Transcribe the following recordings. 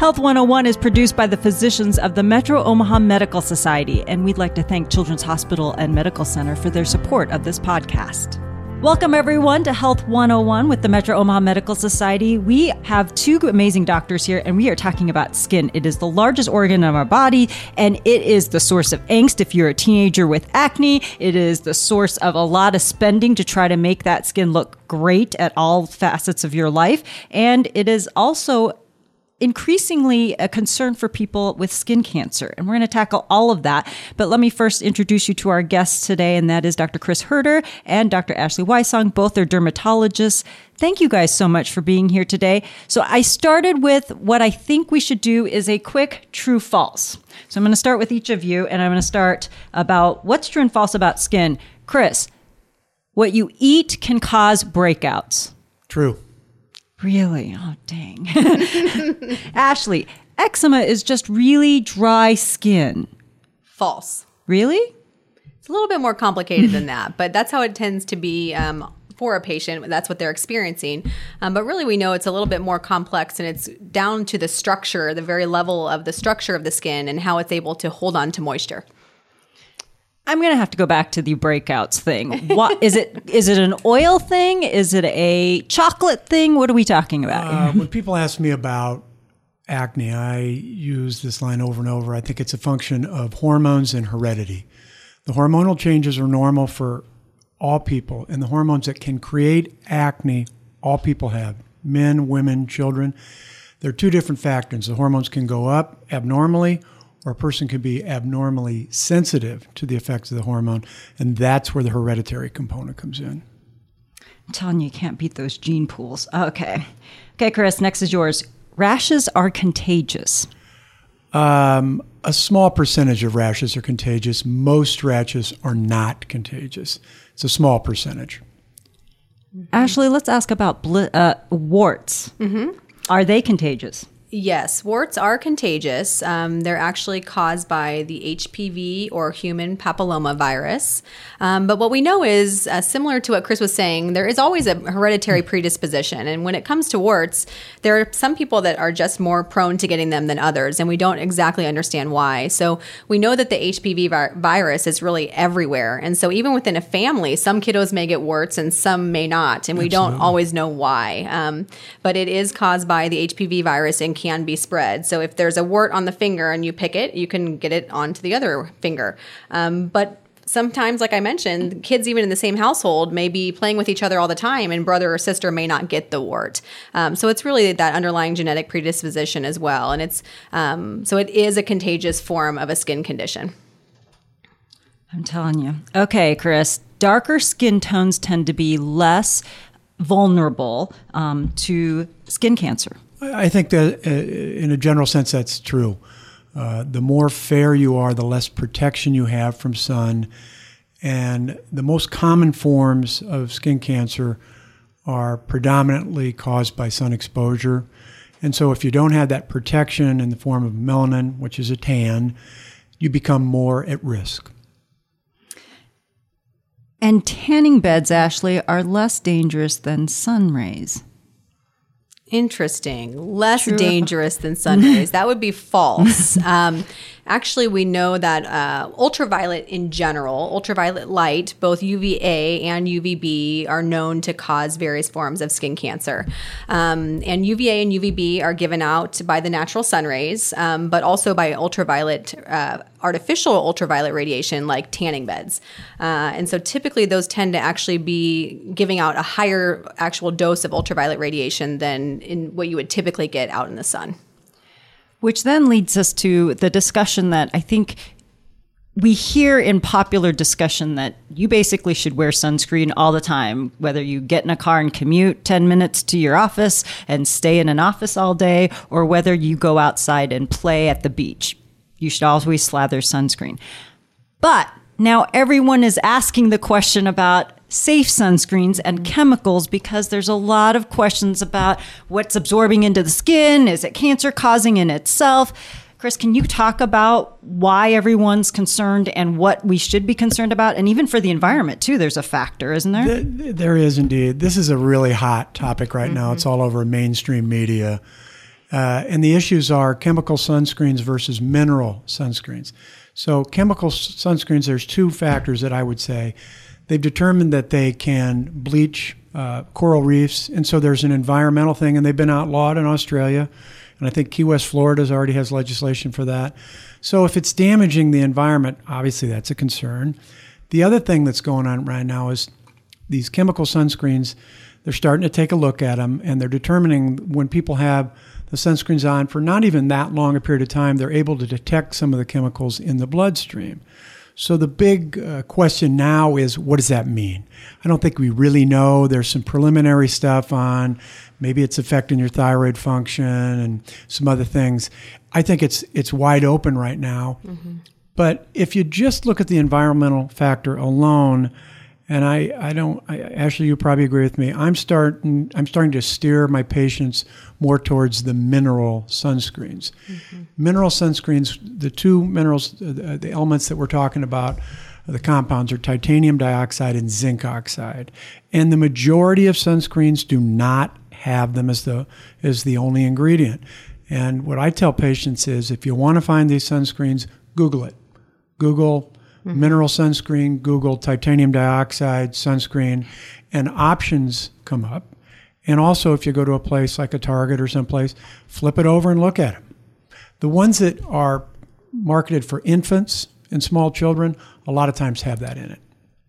Health 101 is produced by the physicians of the Metro Omaha Medical Society, and we'd like to thank Children's Hospital and Medical Center for their support of this podcast. Welcome, everyone, to Health 101 with the Metro Omaha Medical Society. We have two amazing doctors here, and we are talking about skin. It is the largest organ of our body, and it is the source of angst if you're a teenager with acne. It is the source of a lot of spending to try to make that skin look great at all facets of your life. And it is also increasingly a concern for people with skin cancer. And we're going to tackle all of that. But let me first introduce you to our guests today, and that is Dr. Chris Huerter and Dr. Ashley Wysong. Both are dermatologists. Thank you guys so much for being here today. So I started with what I think we should do is a quick true false. So I'm going to start with each of you, and I'm going to start about what's true and false about skin. Chris, what you eat can cause breakouts. True. Really? Oh, dang. Ashley, eczema is just really dry skin. False. Really? It's a little bit more complicated than that, but that's how it tends to be um, for a patient. That's what they're experiencing. Um, but really, we know it's a little bit more complex and it's down to the structure, the very level of the structure of the skin and how it's able to hold on to moisture. I'm going to have to go back to the breakouts thing. What is it? Is it an oil thing? Is it a chocolate thing? What are we talking about? Uh, when people ask me about acne, I use this line over and over. I think it's a function of hormones and heredity. The hormonal changes are normal for all people, and the hormones that can create acne, all people have men, women, children. There are two different factors. The hormones can go up abnormally or a person can be abnormally sensitive to the effects of the hormone, and that's where the hereditary component comes in. I'm telling you, you can't beat those gene pools. Okay. Okay, Chris, next is yours. Rashes are contagious. Um, a small percentage of rashes are contagious. Most rashes are not contagious. It's a small percentage. Ashley, let's ask about bl- uh, warts. Mm-hmm. Are they contagious? Yes, warts are contagious. Um, they're actually caused by the HPV or human papilloma virus. Um, but what we know is, uh, similar to what Chris was saying, there is always a hereditary predisposition. And when it comes to warts, there are some people that are just more prone to getting them than others, and we don't exactly understand why. So we know that the HPV vi- virus is really everywhere. And so even within a family, some kiddos may get warts and some may not. And we Absolutely. don't always know why. Um, but it is caused by the HPV virus and can be spread. So if there's a wart on the finger and you pick it, you can get it onto the other finger. Um, but sometimes, like I mentioned, kids even in the same household may be playing with each other all the time, and brother or sister may not get the wart. Um, so it's really that underlying genetic predisposition as well, and it's um, so it is a contagious form of a skin condition. I'm telling you. Okay, Chris. Darker skin tones tend to be less vulnerable um, to skin cancer. I think that uh, in a general sense, that's true. Uh, the more fair you are, the less protection you have from sun. And the most common forms of skin cancer are predominantly caused by sun exposure. And so, if you don't have that protection in the form of melanin, which is a tan, you become more at risk. And tanning beds, Ashley, are less dangerous than sun rays. Interesting. Less True. dangerous than sun rays. that would be false. Um, actually, we know that uh, ultraviolet in general, ultraviolet light, both UVA and UVB, are known to cause various forms of skin cancer. Um, and UVA and UVB are given out by the natural sun rays, um, but also by ultraviolet, uh, artificial ultraviolet radiation like tanning beds. Uh, and so typically those tend to actually be giving out a higher actual dose of ultraviolet radiation than in what you would typically get out in the sun. Which then leads us to the discussion that I think we hear in popular discussion that you basically should wear sunscreen all the time, whether you get in a car and commute 10 minutes to your office and stay in an office all day, or whether you go outside and play at the beach. You should always slather sunscreen. But now everyone is asking the question about safe sunscreens and chemicals because there's a lot of questions about what's absorbing into the skin. Is it cancer causing in itself? Chris, can you talk about why everyone's concerned and what we should be concerned about? And even for the environment, too, there's a factor, isn't there? There is indeed. This is a really hot topic right mm-hmm. now. It's all over mainstream media. Uh, and the issues are chemical sunscreens versus mineral sunscreens. So, chemical sunscreens, there's two factors that I would say. They've determined that they can bleach uh, coral reefs, and so there's an environmental thing, and they've been outlawed in Australia. And I think Key West, Florida already has legislation for that. So, if it's damaging the environment, obviously that's a concern. The other thing that's going on right now is these chemical sunscreens, they're starting to take a look at them and they're determining when people have the sunscreens on for not even that long a period of time, they're able to detect some of the chemicals in the bloodstream. So the big uh, question now is what does that mean? I don't think we really know. There's some preliminary stuff on maybe it's affecting your thyroid function and some other things. I think it's it's wide open right now. Mm-hmm. But if you just look at the environmental factor alone, and I, I don't I, Ashley, you probably agree with me. I'm starting I'm starting to steer my patients more towards the mineral sunscreens. Mm-hmm. Mineral sunscreens, the two minerals, uh, the elements that we're talking about, the compounds are titanium dioxide and zinc oxide, and the majority of sunscreens do not have them as the as the only ingredient. And what I tell patients is, if you want to find these sunscreens, Google it. Google mm-hmm. mineral sunscreen, Google titanium dioxide sunscreen, and options come up. And also, if you go to a place like a Target or someplace, flip it over and look at them. The ones that are marketed for infants and small children, a lot of times have that in it.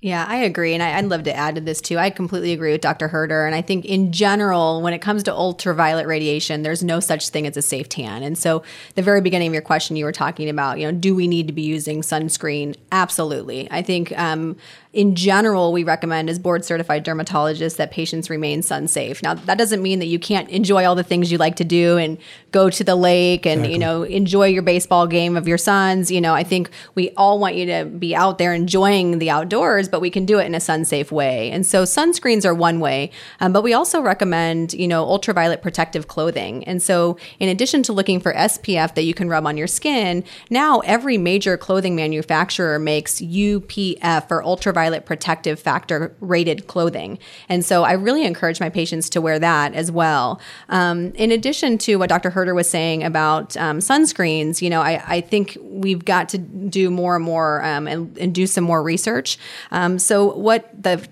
Yeah, I agree. And I, would love to add to this too. I completely agree with Dr. Huerter. And I think in general, when it comes to ultraviolet radiation, there's no such thing as a safe tan. And so, the very beginning of your question, you were talking about, you know, do we need to be using sunscreen? Absolutely. I think um, in general, we recommend as board certified dermatologists that patients remain sun safe. Now, that doesn't mean that you can't enjoy all the things you like to do and go to the lake and, exactly. you know, enjoy your baseball game of your sons. You know, I think we all want you to be out there enjoying the outdoors, but we can do it in a sun safe way. And so sunscreens are one way, um, but we also recommend, you know, ultraviolet protective clothing. And so, in addition to looking for SPF that you can rub on your skin, now every major clothing manufacturer makes UPF or ultraviolet ultraviolet protective factor rated clothing. And so I really encourage my patients to wear that as well. Um, in addition to what Dr. Huerter was saying about um, sunscreens, you know, I, I, think we've got to do more and more um, and, and, do some more research. Um, so what the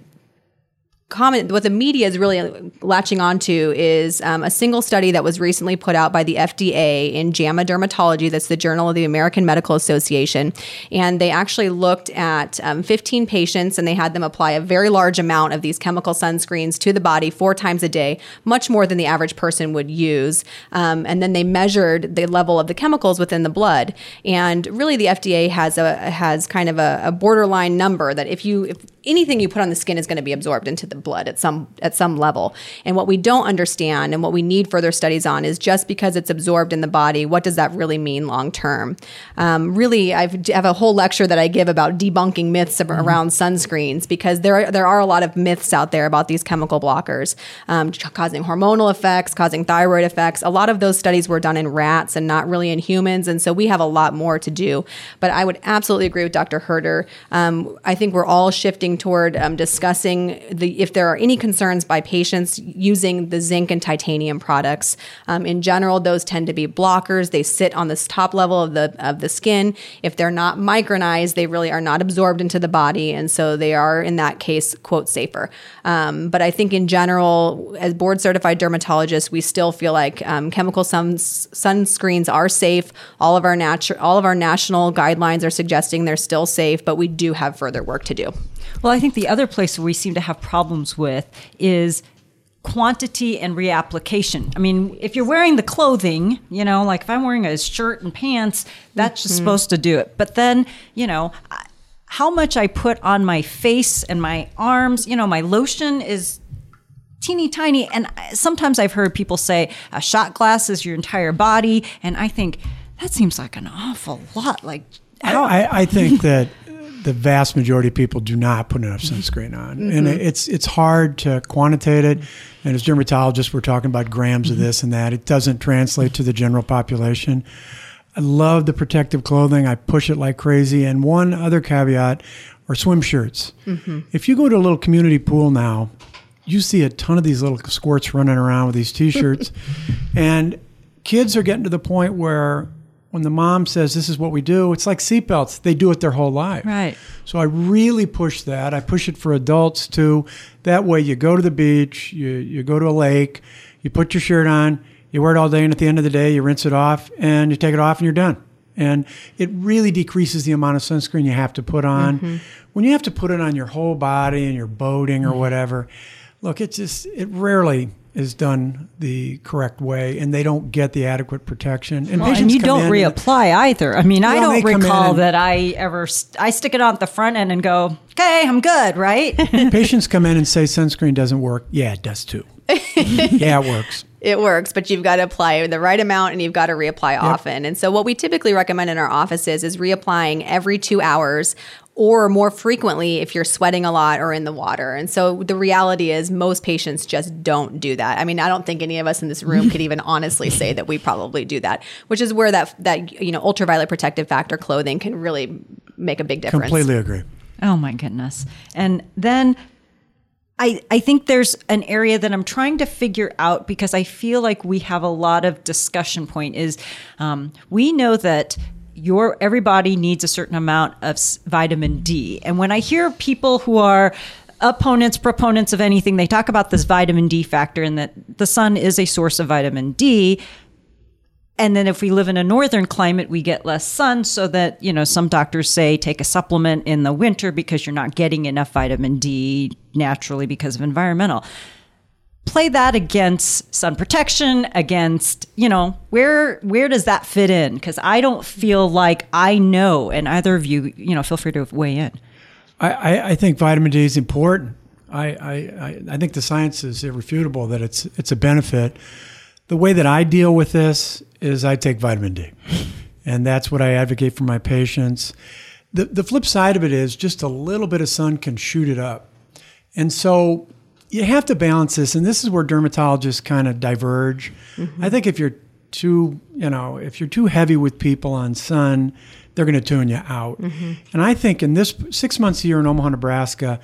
comment what the media is really latching onto is um, a single study that was recently put out by the FDA in JAMA Dermatology. That's the Journal of the American Medical Association, and they actually looked at um, 15 patients and they had them apply a very large amount of these chemical sunscreens to the body four times a day, much more than the average person would use. Um, and then they measured the level of the chemicals within the blood. And really, the FDA has a has kind of a, a borderline number that if you if anything you put on the skin is going to be absorbed into the blood at some at some level. And what we don't understand and what we need further studies on is just because it's absorbed in the body, what does that really mean long term? Um, really, I've, I have a whole lecture that I give about debunking myths mm-hmm. around sunscreens because there are, there are a lot of myths out there about these chemical blockers um, causing hormonal effects, causing thyroid effects. A lot of those studies were done in rats and not really in humans, and so we have a lot more to do. But I would absolutely agree with Dr. Huerter. Um, I think we're all shifting toward um, discussing the if there are any concerns by patients using the zinc and titanium products. Um, in general, those tend to be blockers. They sit on this top level of the of the skin. If they're not micronized, they really are not absorbed into the body, and so they are in that case quote safer. Um, but I think in general, as board certified dermatologists, we still feel like um, chemical sun sunscreens are safe. All of our natural all of our national guidelines are suggesting they're still safe, but we do have further work to do. Well, I think the other place where we seem to have problems with is quantity and reapplication. I mean, if you're wearing the clothing, you know, like if I'm wearing a shirt and pants, that's mm-hmm. just supposed to do it. But then, you know, how much I put on my face and my arms, you know, my lotion is teeny tiny. And sometimes I've heard people say a shot glass is your entire body. And I think that seems like an awful lot. Like, I, I think that the vast majority of people do not put enough sunscreen on, mm-hmm. and it's it's hard to quantitate it. And as dermatologists, we're talking about grams mm-hmm. of this and that. It doesn't translate to the general population. I love the protective clothing. I push it like crazy. And one other caveat are swim shirts. Mm-hmm. If you go to a little community pool now, you see a ton of these little squirts running around with these t-shirts, and kids are getting to the point where when the mom says this is what we do, it's like seatbelts. They do it their whole life. Right. So I really push that. I push it for adults too. That way you go to the beach, you, you go to a lake, you put your shirt on, you wear it all day, and at the end of the day, you rinse it off and you take it off and you're done. And it really decreases the amount of sunscreen you have to put on. Mm-hmm. When you have to put it on your whole body and you're boating or mm-hmm. whatever, look, it just, it rarely is done the correct way and they don't get the adequate protection. And, well, and you don't reapply either. I mean, well, I don't recall that I ever, st- I stick it on at the front end and go, okay, I'm good, right? patients come in and say sunscreen doesn't work. Yeah, it does too. yeah, it works it works, but you've got to apply the right amount and you've got to reapply yep. often. And so, what we typically recommend in our offices is reapplying every two hours or more frequently if you're sweating a lot or in the water. And so the reality is most patients just don't do that. I mean, I don't think any of us in this room could even honestly say that we probably do that, which is where that that you know ultraviolet protective factor clothing can really make a big difference. Completely agree. Oh my goodness. And then I, I think there's an area that I'm trying to figure out because I feel like we have a lot of discussion point is um, we know that your everybody needs a certain amount of vitamin D. And when I hear people who are opponents, proponents of anything, they talk about this vitamin D factor and that the sun is a source of vitamin D. And then if we live in a northern climate, we get less sun. So that, you know, some doctors say take a supplement in the winter because you're not getting enough vitamin D naturally because of environmental play that against sun protection against you know where where does that fit in? Because i don't feel like i know and either of you you know feel free to weigh in. I i, think vitamin d is important. I, I i think the science is irrefutable that it's it's a benefit. The way that i deal with this is i take vitamin d and that's what i advocate for my patients. The, the flip side of it is just a little bit of sun can shoot it up. And so you have to balance this, and this is where dermatologists kind of diverge. Mm-hmm. I think if you're too, you know, if you're too heavy with people on sun, they're going to tune you out. Mm-hmm. And I think in this six months a year in Omaha, Nebraska,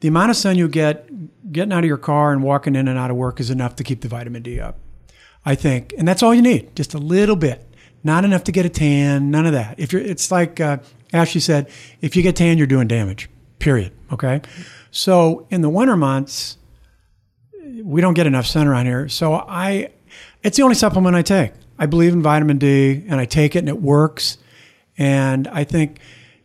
the amount of sun you get getting out of your car and walking in and out of work is enough to keep the vitamin D up. I think, and that's all you need, just a little bit. Not enough to get a tan, none of that. If you're, it's like uh, Ashley said, if you get tan, you're doing damage. Period. Okay. So in the winter months, we don't get enough sun around here. So I, it's the only supplement I take. I believe in vitamin D and I take it and it works. And I think,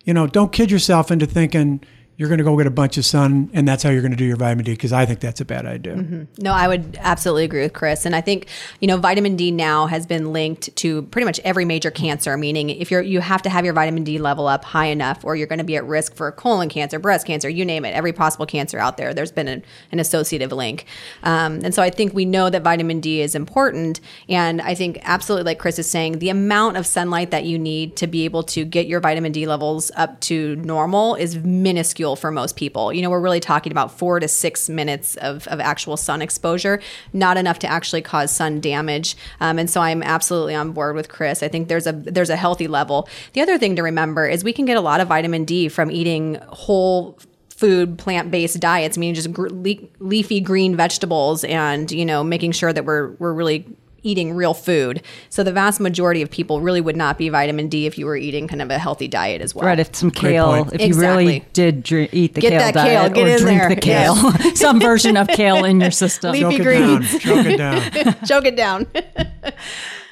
you know, don't kid yourself into thinking, you're going to go get a bunch of sun and that's how you're going to do your vitamin D because I think that's a bad idea. Mm-hmm. No, I would absolutely agree with Chris. And I think, you know, vitamin D now has been linked to pretty much every major cancer, meaning if you're you have to have your vitamin D level up high enough or you're going to be at risk for colon cancer, breast cancer, you name it, every possible cancer out there, there's been an, an associative link. Um, and so I think we know that vitamin D is important. And I think absolutely like Chris is saying, the amount of sunlight that you need to be able to get your vitamin D levels up to normal is minuscule for most people. You know, we're really talking about four to six minutes of, of actual sun exposure, not enough to actually cause sun damage. Um, and so I'm absolutely on board with Chris. I think there's a there's a healthy level. The other thing to remember is we can get a lot of vitamin D from eating whole food plant-based diets meaning just gr- leafy green vegetables and you know making sure that we're we're really eating real food. So the vast majority of people really would not be vitamin D if you were eating kind of a healthy diet as well. Right, if some kale, if exactly. you really did drink, eat the Get kale that diet kale, get or in drink there. the kale, yes. some version of kale in your system. Leafy Choke greens. It down. Choke it down. Choke it down.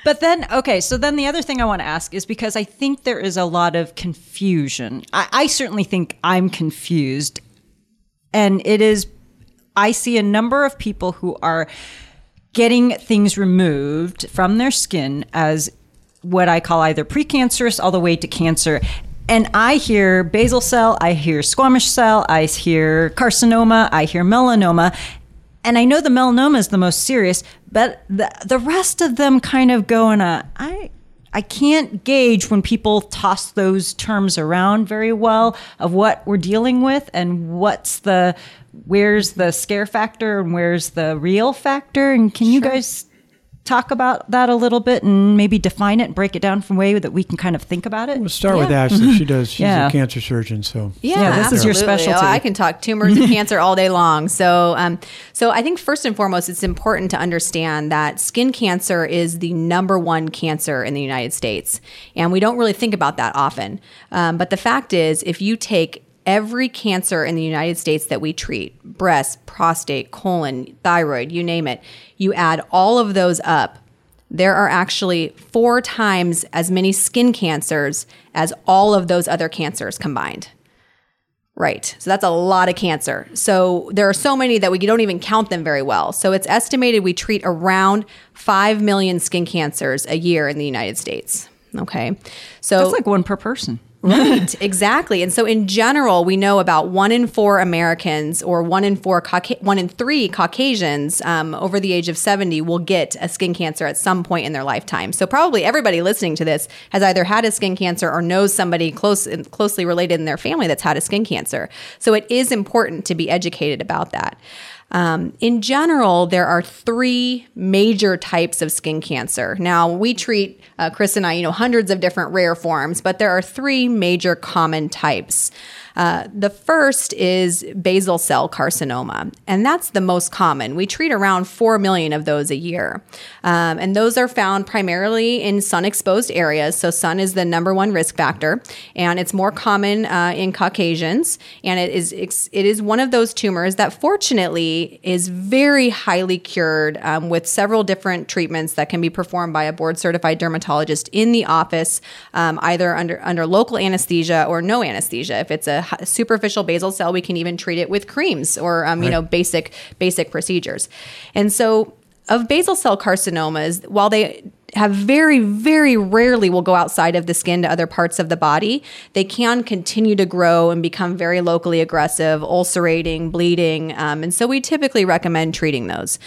But then, okay, so then the other thing I want to ask is because I think there is a lot of confusion. I, I certainly think I'm confused. And it is, I see a number of people who are getting things removed from their skin as what I call either precancerous all the way to cancer. And I hear basal cell, I hear squamous cell, I hear carcinoma, I hear melanoma. And I know the melanoma is the most serious, but the, the rest of them kind of go in a, I, I can't gauge when people toss those terms around very well of what we're dealing with and what's the where's the scare factor and where's the real factor and can you guys talk about that a little bit and maybe define it and break it down from a way that we can kind of think about it? We'll start with Ashley. She does. She's Yeah. a cancer surgeon, so Yeah, Yeah, this is your specialty. Oh, I can talk tumors and cancer all day long. So, um, so I think first and foremost, it's important to understand that skin cancer is the number one cancer in the United States, and we don't really think about that often. Um, but the fact is, if you take every cancer in the United States that we treat breast, prostate, colon, thyroid, you name it you add all of those up, there are actually four times as many skin cancers as all of those other cancers combined. Right. So that's a lot of cancer. So there are so many that we don't even count them very well. So it's estimated we treat around 5 million skin cancers a year in the United States. Okay. So That's like one per person. Right, exactly. And so, in general, we know about one in four Americans or one in four, one in three Caucasians um, over the age of 70 will get a skin cancer at some point in their lifetime. So, probably everybody listening to this has either had a skin cancer or knows somebody close closely related in their family that's had a skin cancer. So, it is important to be educated about that. Um, in general, there are three major types of skin cancer. Now, we treat, uh, Chris and I, you know, hundreds of different rare forms, but there are three major common types. Uh, the first is basal cell carcinoma, and that's the most common. We treat around 4 million of those a year. Um, and those are found primarily in sun exposed areas. So, sun is the number one risk factor, and it's more common uh, in Caucasians. And it is, it is one of those tumors that fortunately is very highly cured um, with several different treatments that can be performed by a board certified dermatologist in the office, um, either under, under local anesthesia or no anesthesia. If it's a superficial basal cell, we can even treat it with creams or um, you know basic basic procedures. And so, of basal cell carcinomas, while they have very, very rarely will go outside of the skin to other parts of the body, they can continue to grow and become very locally aggressive, ulcerating, bleeding. Um, and so we typically recommend treating those.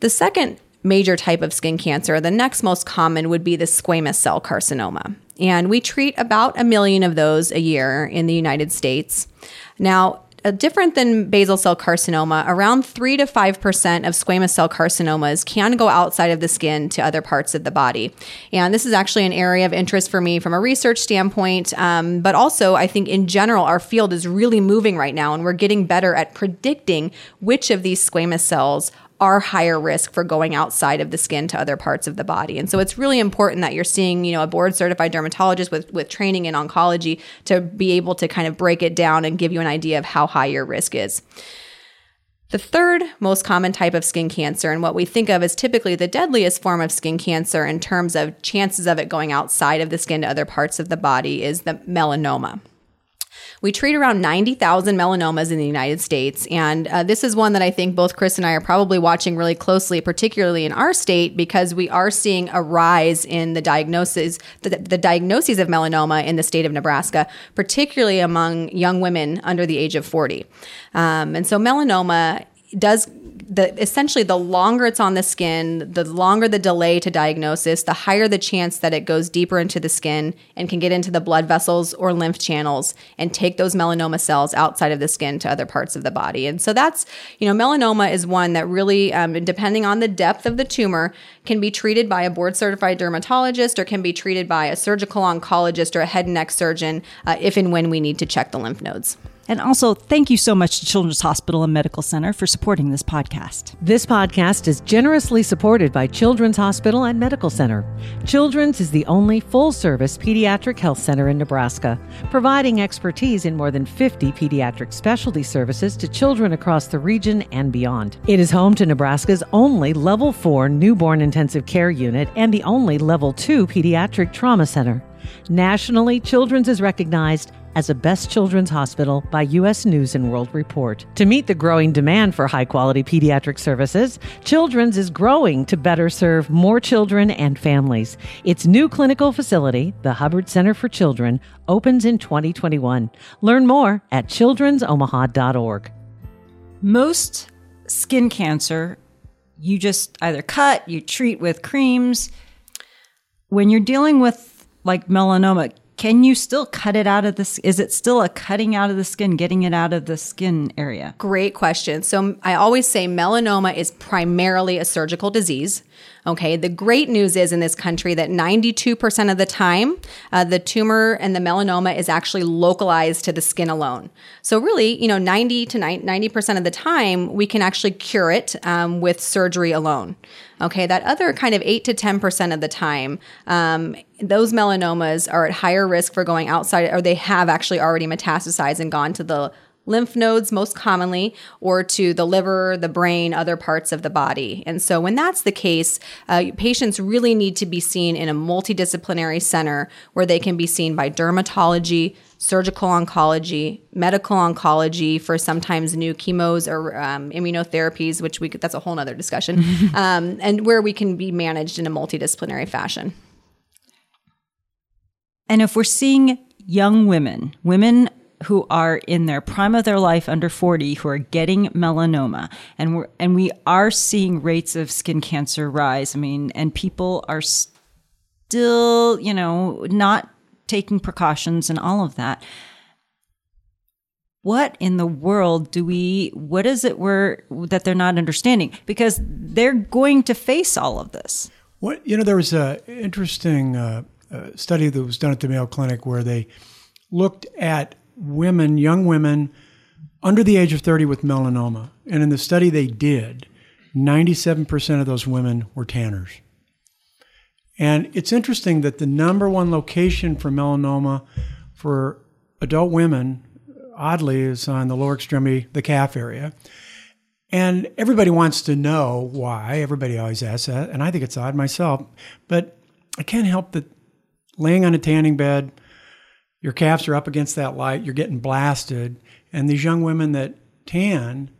The second major type of skin cancer, the next most common would be the squamous cell carcinoma. And we treat about a million of those a year in the United States. Now, uh, different than basal cell carcinoma, around 3 to 5% of squamous cell carcinomas can go outside of the skin to other parts of the body. And this is actually an area of interest for me from a research standpoint. Um, but also, I think in general, our field is really moving right now, and we're getting better at predicting which of these squamous cells are higher risk for going outside of the skin to other parts of the body. And so it's really important that you're seeing, you know, a board certified dermatologist with, with training in oncology to be able to kind of break it down and give you an idea of how high your risk is. The third most common type of skin cancer, and what we think of as typically the deadliest form of skin cancer in terms of chances of it going outside of the skin to other parts of the body, is the melanoma. We treat around 90,000 melanomas in the United States. And uh, this is one that I think both Chris and I are probably watching really closely, particularly in our state, because we are seeing a rise in the diagnosis, the, the diagnoses of melanoma in the state of Nebraska, particularly among young women under the age of 40. Um, and so melanoma does the essentially the longer it's on the skin, the longer the delay to diagnosis, the higher the chance that it goes deeper into the skin and can get into the blood vessels or lymph channels and take those melanoma cells outside of the skin to other parts of the body. And so that's, you know, melanoma is one that really, um, depending on the depth of the tumor, can be treated by a board certified dermatologist or can be treated by a surgical oncologist or a head and neck surgeon uh, if and when we need to check the lymph nodes. And also, thank you so much to Children's Hospital and Medical Center for supporting this podcast. This podcast is generously supported by Children's Hospital and Medical Center. Children's is the only full service pediatric health center in Nebraska, providing expertise in more than 50 pediatric specialty services to children across the region and beyond. It is home to Nebraska's only level 4 newborn intensive care unit and the only level 2 pediatric trauma center. Nationally, Children's is recognized as a Best Children's Hospital by U.S. News and World Report. To meet the growing demand for high quality pediatric services, Children's is growing to better serve more children and families. Its new clinical facility, the Hubbard Center for Children, opens in 2021. Learn more at children'somaha.org. Most skin cancer, you just either cut, you treat with creams. When you're dealing with like melanoma, can you still cut it out of this? Is it still a cutting out of the skin, getting it out of the skin area? Great question. So I always say melanoma is primarily a surgical disease. Okay. The great news is in this country that 92% of the time, uh, the tumor and the melanoma is actually localized to the skin alone. So really, you know, 90 to 90% of the time, we can actually cure it um, with surgery alone. Okay. That other kind of 8 to 10% of the time, um, those melanomas are at higher risk for going outside, or they have actually already metastasized and gone to the lymph nodes most commonly, or to the liver, the brain, other parts of the body. And so, when that's the case, uh, patients really need to be seen in a multidisciplinary center where they can be seen by dermatology, surgical oncology, medical oncology for sometimes new chemos or um, immunotherapies, which we could, that's a whole other discussion, um, and where we can be managed in a multidisciplinary fashion. And if we're seeing young women, women who are in their prime of their life under 40 who are getting melanoma. And we're and we are seeing rates of skin cancer rise. I mean and people are still you know not taking precautions and all of that. What in the world do we what is it we're that they're not understanding? Because they're going to face all of this. What you know there was a interesting uh, uh, study that was done at the mayo clinic where they looked at women, young women under the age of 30 with melanoma. And in the study they did, 97% of those women were tanners. And it's interesting that the number one location for melanoma for adult women, oddly, is on the lower extremity, the calf area. And everybody wants to know why. Everybody always asks that. And I think it's odd myself. But I can't help that laying on a tanning bed, your calves are up against that light, you're getting blasted. And these young women that tan,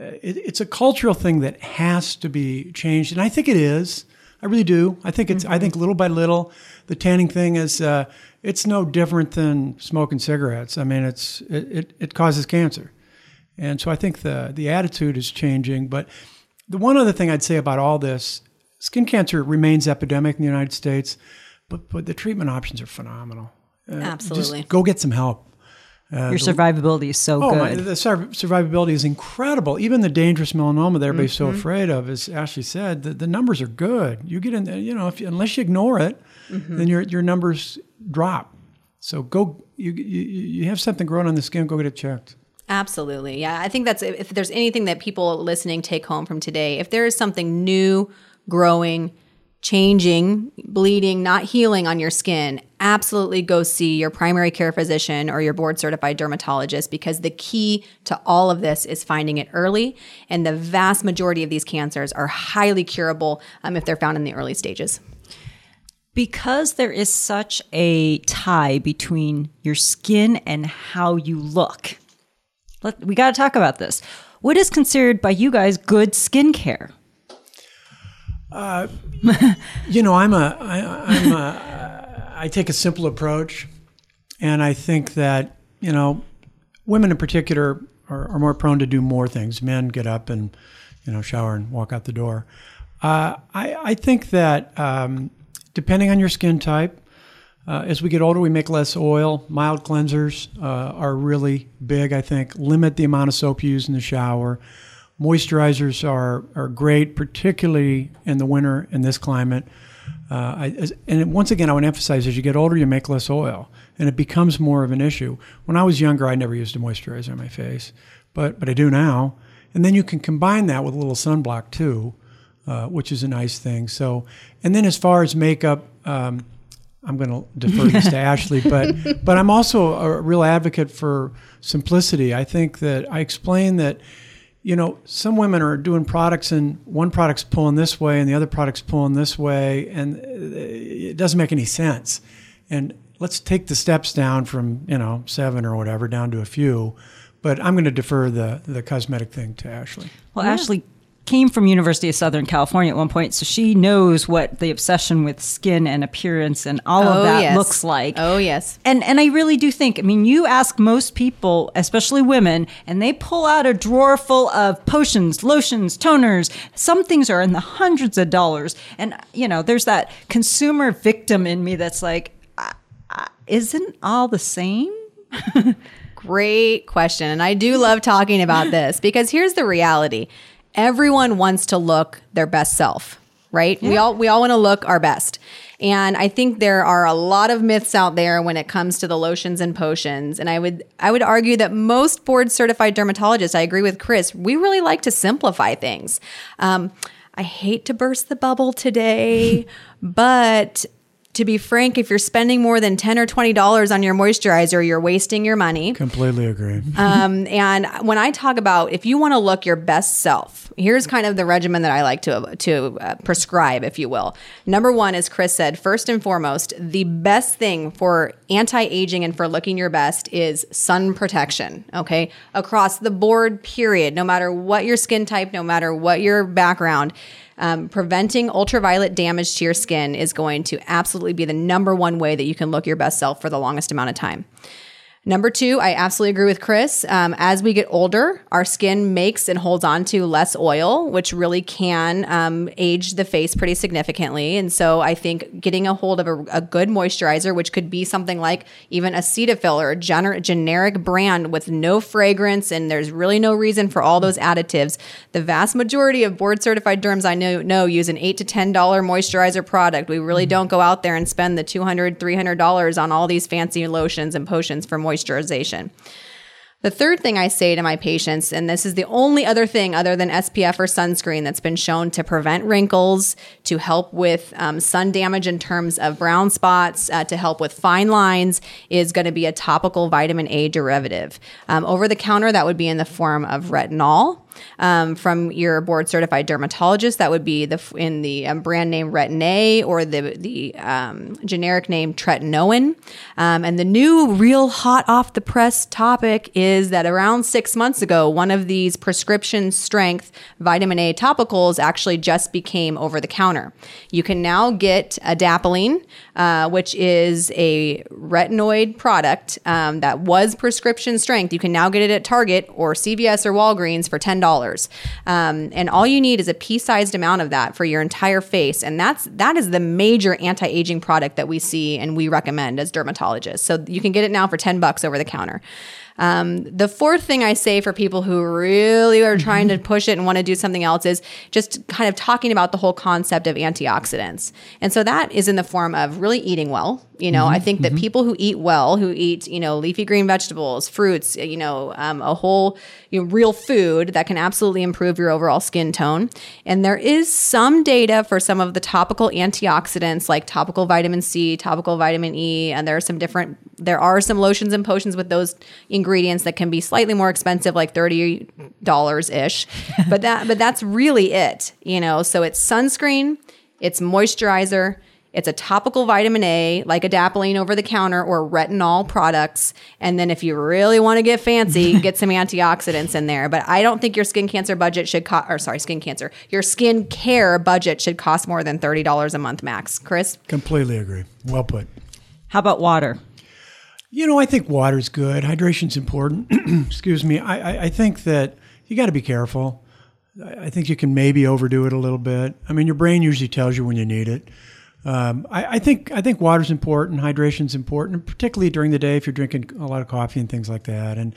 uh, it, it's a cultural thing that has to be changed. And I think it is. I really do. I think it's. Mm-hmm. I think little by little, the tanning thing is. Uh, it's no different than smoking cigarettes. I mean, it's it, it, it causes cancer, and so I think the the attitude is changing. But the one other thing I'd say about all this, skin cancer remains epidemic in the United States, but but the treatment options are phenomenal. Uh, Absolutely. Just go get some help. Uh, Your survivability is so oh, good. My, the survivability is incredible. Even the dangerous melanoma that everybody's mm-hmm. so afraid of, as Ashley said, the, the numbers are good. You get in, you know, if, unless you ignore it, mm-hmm. then your your numbers drop. So go, you, you you have something growing on the skin, go get it checked. Absolutely, yeah. I think that's if there's anything that people listening take home from today, if there is something new, growing changing, bleeding, not healing on your skin, absolutely go see your primary care physician or your board certified dermatologist because the key to all of this is finding it early. And the vast majority of these cancers are highly curable um, if they're found in the early stages. Because there is such a tie between your skin and how you look, let, we got to talk about this. What is considered by you guys good skincare? Uh, you know, I'm a, I, I'm a, I take a simple approach, and I think that you know, women in particular are, are more prone to do more things. Men get up and you know shower and walk out the door. Uh, I, I think that um, depending on your skin type, uh, as we get older, we make less oil. Mild cleansers uh, are really big. I think limit the amount of soap you use in the shower. Moisturizers are, are great, particularly in the winter in this climate. Uh, I, and once again, I would emphasize as you get older, you make less oil, and it becomes more of an issue. When I was younger, I never used a moisturizer on my face, but but I do now. And then you can combine that with a little sunblock too, uh, which is a nice thing. So, and then as far as makeup, um, I'm going to defer this to Ashley, but but I'm also a real advocate for simplicity. I think that I explain that you know, some women are doing products and one product's pulling this way and the other product's pulling this way, and uh, it doesn't make any sense. And let's take the steps down from, you know, seven or whatever down to a few. But I'm going to defer the, the cosmetic thing to Ashley. Well, yeah. Ashley, came from University of Southern California at one point, so she knows what the obsession with skin and appearance and all oh, of that yes. looks like. Oh yes. And and I really do think, I mean, you ask most people, especially women, and they pull out a drawer full of potions, lotions, toners. Some things are in the hundreds of dollars. And you know, there's that consumer victim in me that's like isn't all the same? Great question. And I do love talking about this because here's the reality. Everyone wants to look their best self, right? We all we all want to look our best. And I think there are a lot of myths out there when it comes to the lotions and potions. And I would I would argue that most board certified dermatologists, I agree with Chris, we really like to simplify things. Um, I hate to burst the bubble today, but to be frank, if you're spending more than ten or twenty dollars on your moisturizer, you're wasting your money. Completely agree. Um, and when I talk about if you want to look your best self, here's kind of the regimen that I like to to uh, prescribe, if you will. Number one, as Chris said, first and foremost, the best thing for anti-aging and for looking your best is sun protection. Okay, across the board, period. No matter what your skin type, no matter what your background. Um, preventing ultraviolet damage to your skin is going to absolutely be the number one way that you can look your best self for the longest amount of time. Number two, I absolutely agree with Chris. Um, as we get older, our skin makes and holds on to less oil, which really can um, age the face pretty significantly. And so I think getting a hold of a, a good moisturizer, which could be something like even a Cetaphil or a gener- generic brand with no fragrance, and there's really no reason for all those additives. The vast majority of board certified derms I know, know use an eight to ten dollar moisturizer product. We really don't go out there and spend the $200, 300 dollars on all these fancy lotions and potions for moisturizer moisturization. The third thing I say to my patients, and this is the only other thing other than SPF or sunscreen that's been shown to prevent wrinkles, to help with um, sun damage in terms of brown spots, uh, to help with fine lines, is going to be a topical vitamin A derivative. Um, over the counter, that would be in the form of retinol um, from your board certified dermatologist. That would be the in the um, brand name Retin-A or the the um, generic name Tretinoin. Um, and the new, real hot off the press topic is that around six months ago, one of these prescription strength vitamin A topicals actually just became over the counter. You can now get adapalene, uh, which is a retinoid product um, that was prescription strength. You can now get it at Target or CVS or Walgreens for ten dollars, um, and all you need is a pea-sized amount of that for your entire face, and that's that is the major anti-aging product that we see and we recommend as dermatologists. So you can get it now for ten bucks over the counter. Um, the fourth thing I say for people who really are trying to push it and want to do something else is just kind of talking about the whole concept of antioxidants. And so that is in the form of really eating well. You know, mm-hmm, I think that mm-hmm. people who eat well, who eat, you know, leafy green vegetables, fruits, you know, um, a whole, you know, real food that can absolutely improve your overall skin tone. And there is some data for some of the topical antioxidants like topical vitamin C, topical vitamin E, and there are some different, there are some lotions and potions with those ingredients that can be slightly more expensive, like $30 ish. but that, but that's really it, you know, so it's sunscreen, it's moisturizer, it's a topical vitamin A, like adapalene over the counter or retinol products. And then if you really want to get fancy, get some antioxidants in there. But I don't think your skin cancer budget should cost, or sorry, skin cancer, your skin care budget should cost more than $30 a month max. Chris? Completely agree. Well put. How about water? You know, I think water's good. Hydration's important. Excuse me. I, I, I think that you got to be careful. I think you can maybe overdo it a little bit. I mean, your brain usually tells you when you need it. Um, I, I, think I think water's important, hydration's important, particularly during the day if you're drinking a lot of coffee and things like that. And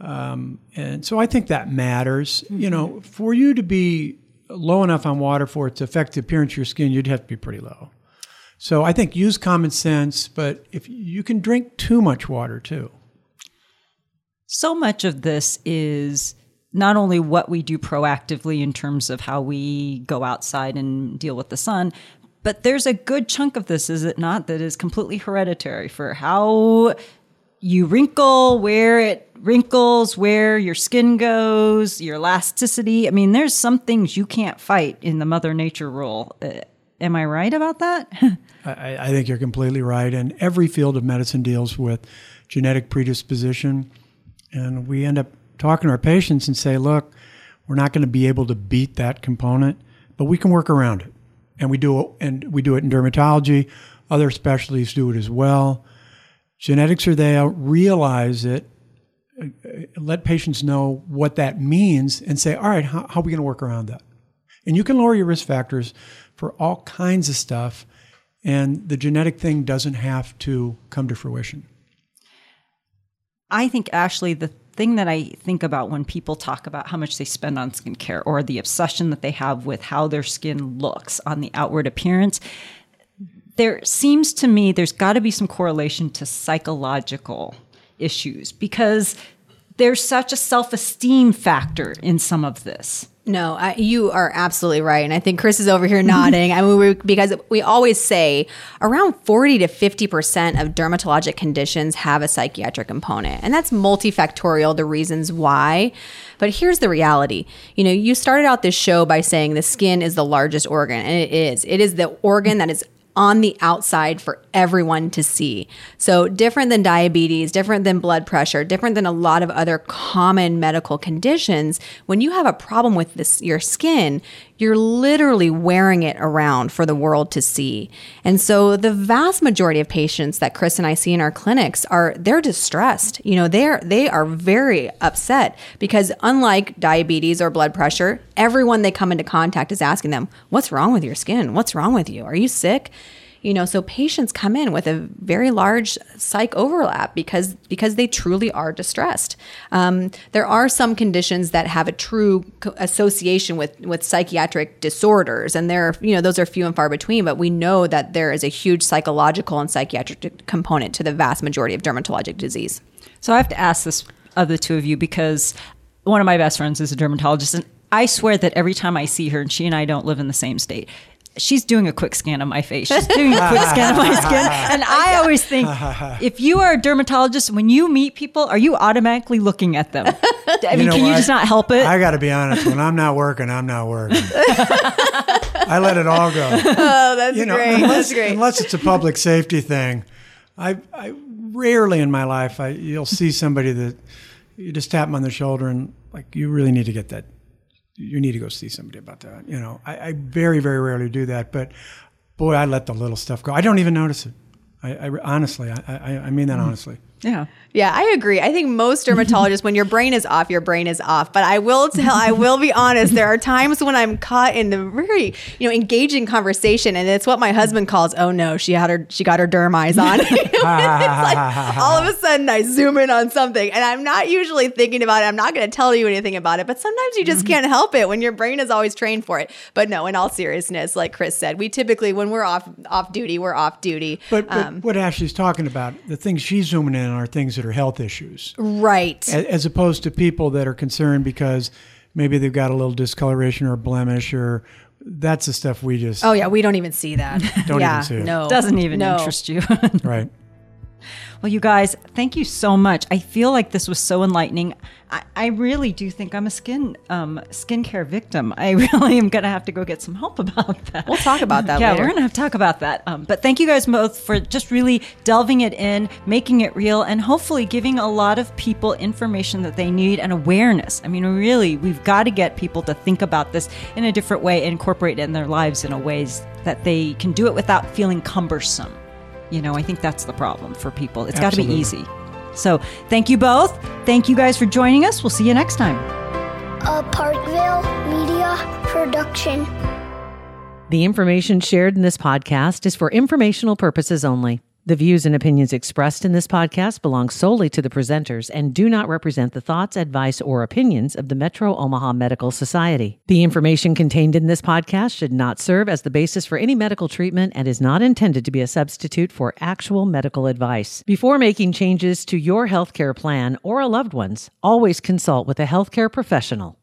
um, and so I think that matters. Mm-hmm. You know, for you to be low enough on water for it to affect the appearance of your skin, you'd have to be pretty low. So I think use common sense, but if you can drink too much water too. So much of this is not only what we do proactively in terms of how we go outside and deal with the sun, but there's a good chunk of this, is it not, that is completely hereditary for how you wrinkle, where it wrinkles, where your skin goes, your elasticity. I mean, there's some things you can't fight in the Mother Nature rule. Eh, Uh, am I right about that? I, I, think you're completely right. And every field of medicine deals with genetic predisposition. And we end up talking to our patients and say, look, we're not going to be able to beat that component, but we can work around it and we do it, and we do it in dermatology. Other specialties do it as well. Genetics are there. Realize it. Uh, let patients know what that means, and say, "All right, how, how are we going to work around that?" And you can lower your risk factors for all kinds of stuff and the genetic thing doesn't have to come to fruition. I think, Ashley, the thing that I think about when people talk about how much they spend on skincare or the obsession that they have with how their skin looks on the outward appearance, there seems to me there's got to be some correlation to psychological issues because there's such a self esteem factor in some of this. No, I, you are absolutely right, and I think Chris is over here nodding. I mean, we, because we always say around forty to fifty percent of dermatologic conditions have a psychiatric component, and that's multifactorial. The reasons why, but here's the reality. You know, you started out this show by saying the skin is the largest organ, and it is. It is the organ that is on the outside for everyone to see. So, different than diabetes, different than blood pressure, different than a lot of other common medical conditions, when you have a problem with this your skin, you're literally wearing it around for the world to see. And so the vast majority of patients that Chris and I see in our clinics are they're distressed. You know, they're they are very upset because unlike diabetes or blood pressure, everyone they come into contact is asking them, "What's wrong with your skin? What's wrong with you? Are you sick?" You know so patients come in with a very large psych overlap because because they truly are distressed. Um, there are some conditions that have a true association with with psychiatric disorders and there you know those are few and far between but we know that there is a huge psychological and psychiatric component to the vast majority of dermatologic disease. So i have to ask this of the two of you because one of my best friends is a dermatologist and I swear that every time I see her, and she and I don't live in the same state, she's doing a quick scan of my face. She's doing a quick scan of my skin. And I always think if you are a dermatologist, when you meet people, are you automatically looking at them? I mean, can you just not help it? I got to be honest. When I'm not working, I'm not working. I let it all go. Oh, that's you know, great. Unless, that's great. Unless it's a public safety thing, I, I rarely in my life I, you'll see somebody that you just tap them on the shoulder and like you really need to get that you need to go see somebody about that. You know, I, I very, very rarely do that, but boy, I let the little stuff go. I don't even notice it. I, I honestly, I, I, I mean that mm. honestly. Yeah. Yeah, I agree. I think most dermatologists, when your brain is off, your brain is off. But I will tell, I will be honest, there are times when I'm caught in the very, you know, engaging conversation, and it's what my husband calls, "Oh no, she had her, she got her derm eyes on." it's like all of a sudden I zoom in on something, and I'm not usually thinking about it. I'm not going to tell you anything about it, but sometimes you just mm-hmm. can't help it when your brain is always trained for it. But no, in all seriousness, like Chris said, we typically when we're off off duty, we're off duty. But, but um, what Ashley's talking about, the things she's zooming in on are things that are health issues. Right. As opposed to people that are concerned because maybe they've got a little discoloration or blemish or that's the stuff we just Oh yeah, we don't even see that. don't yeah, even see it. No. Doesn't even no. interest you. right. Well, you guys, thank you so much. I feel like this was so enlightening. I, I really do think I'm a skin um, skincare victim. I really am going to have to go get some help about that. We'll talk about that. yeah, later. we're going to have to talk about that. Um, but thank you guys both for just really delving it in, making it real, and hopefully giving a lot of people information that they need and awareness. I mean, really, we've got to get people to think about this in a different way, incorporate it in their lives in a ways that they can do it without feeling cumbersome. You know, I think that's the problem for people. It's got to be easy. So thank you both. Thank you guys for joining us. We'll see you next time. A Parkville Media Production. The information shared in this podcast is for informational purposes only. The views and opinions expressed in this podcast belong solely to the presenters and do not represent the thoughts, advice, or opinions of the Metro Omaha Medical Society. The information contained in this podcast should not serve as the basis for any medical treatment and is not intended to be a substitute for actual medical advice. Before making changes to your healthcare plan or a loved one's, always consult with a healthcare professional.